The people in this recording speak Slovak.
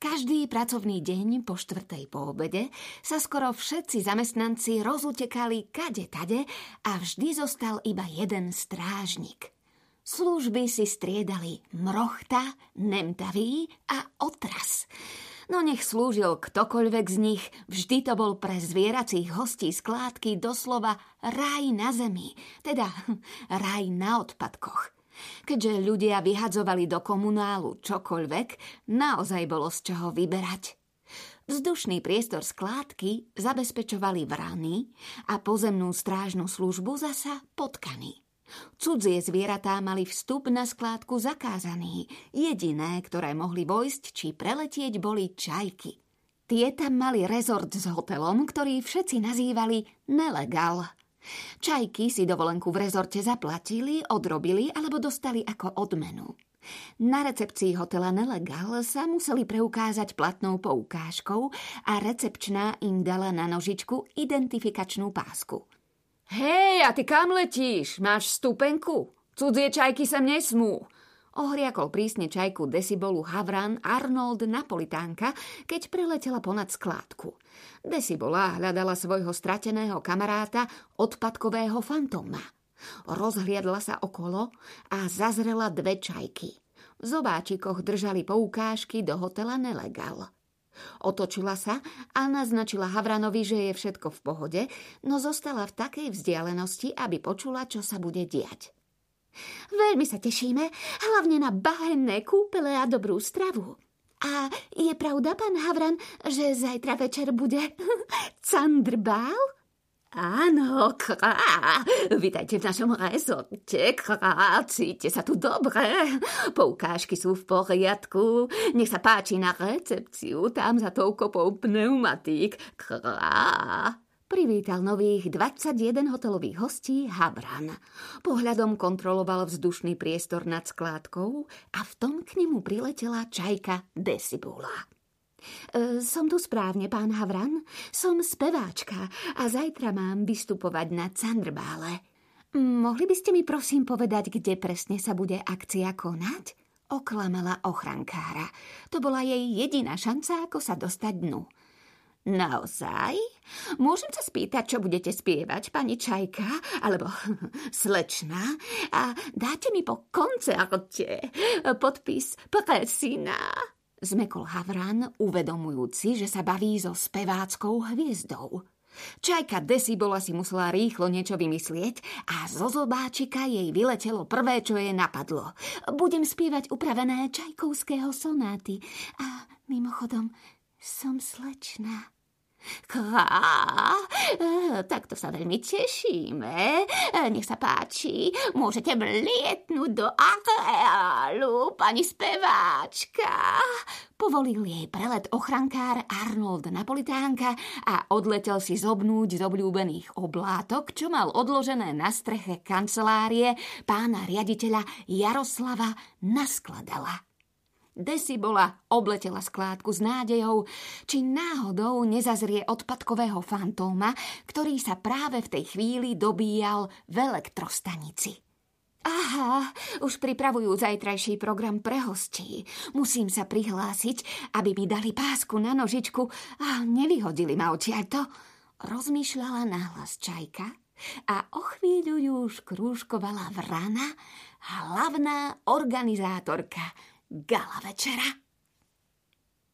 Každý pracovný deň po štvrtej po obede sa skoro všetci zamestnanci rozutekali kade tade a vždy zostal iba jeden strážnik. Služby si striedali mrochta, nemtavý a otras. No nech slúžil ktokoľvek z nich, vždy to bol pre zvieracích hostí skládky doslova raj na zemi, teda raj na odpadkoch. Keďže ľudia vyhadzovali do komunálu čokoľvek, naozaj bolo z čoho vyberať. Vzdušný priestor skládky zabezpečovali vrany a pozemnú strážnu službu zasa potkany. Cudzie zvieratá mali vstup na skládku zakázaný. Jediné, ktoré mohli vojsť či preletieť, boli čajky. Tie tam mali rezort s hotelom, ktorý všetci nazývali Nelegal – Čajky si dovolenku v rezorte zaplatili, odrobili alebo dostali ako odmenu. Na recepcii hotela Nelegal sa museli preukázať platnou poukážkou a recepčná im dala na nožičku identifikačnú pásku. Hej, a ty kam letíš? Máš stupenku? Cudzie čajky sem nesmú. Ohriakol prísne čajku Desibolu Havran Arnold Napolitánka, keď preletela ponad skládku. Desibola hľadala svojho strateného kamaráta, odpadkového fantóma. Rozhliadla sa okolo a zazrela dve čajky. V zobáčikoch držali poukážky do hotela Nelegal. Otočila sa a naznačila Havranovi, že je všetko v pohode, no zostala v takej vzdialenosti, aby počula, čo sa bude diať. Veľmi sa tešíme, hlavne na bahenné kúpele a dobrú stravu. A je pravda, pán Havran, že zajtra večer bude Candrbál? Áno, krá. Vítajte v našom rezorte, krá. Cíte sa tu dobre. Poukážky sú v poriadku. Nech sa páči na recepciu, tam za tou kopou pneumatík. Krá. Privítal nových 21 hotelových hostí Habran. Pohľadom kontroloval vzdušný priestor nad skládkou a v tom k nemu priletela čajka Desibula. E, som tu správne, pán Havran. Som speváčka a zajtra mám vystupovať na Candrbále. Mohli by ste mi prosím povedať, kde presne sa bude akcia konať? Oklamala ochrankára. To bola jej jediná šanca, ako sa dostať dnu. Naozaj? Môžem sa spýtať, čo budete spievať, pani Čajka, alebo slečna? A dáte mi po koncerte podpis presina? Zmekol Havran, uvedomujúci, že sa baví so speváckou hviezdou. Čajka Desibola si musela rýchlo niečo vymyslieť a zo zobáčika jej vyletelo prvé, čo jej napadlo. Budem spievať upravené čajkovského sonáty a mimochodom som slečna. Krá, e, takto sa veľmi tešíme. Nech sa páči, môžete vlietnúť do areálu, pani speváčka. Povolil jej prelet ochrankár Arnold Napolitánka a odletel si zobnúť z obľúbených oblátok, čo mal odložené na streche kancelárie pána riaditeľa Jaroslava Naskladala. Desibola obletela skládku s nádejou, či náhodou nezazrie odpadkového fantóma, ktorý sa práve v tej chvíli dobíjal v elektrostanici. Aha, už pripravujú zajtrajší program pre hostí. Musím sa prihlásiť, aby mi dali pásku na nožičku a nevyhodili ma odtiaľto. Rozmýšľala náhlas Čajka a o chvíľu už krúžkovala vrana, hlavná organizátorka gala večera.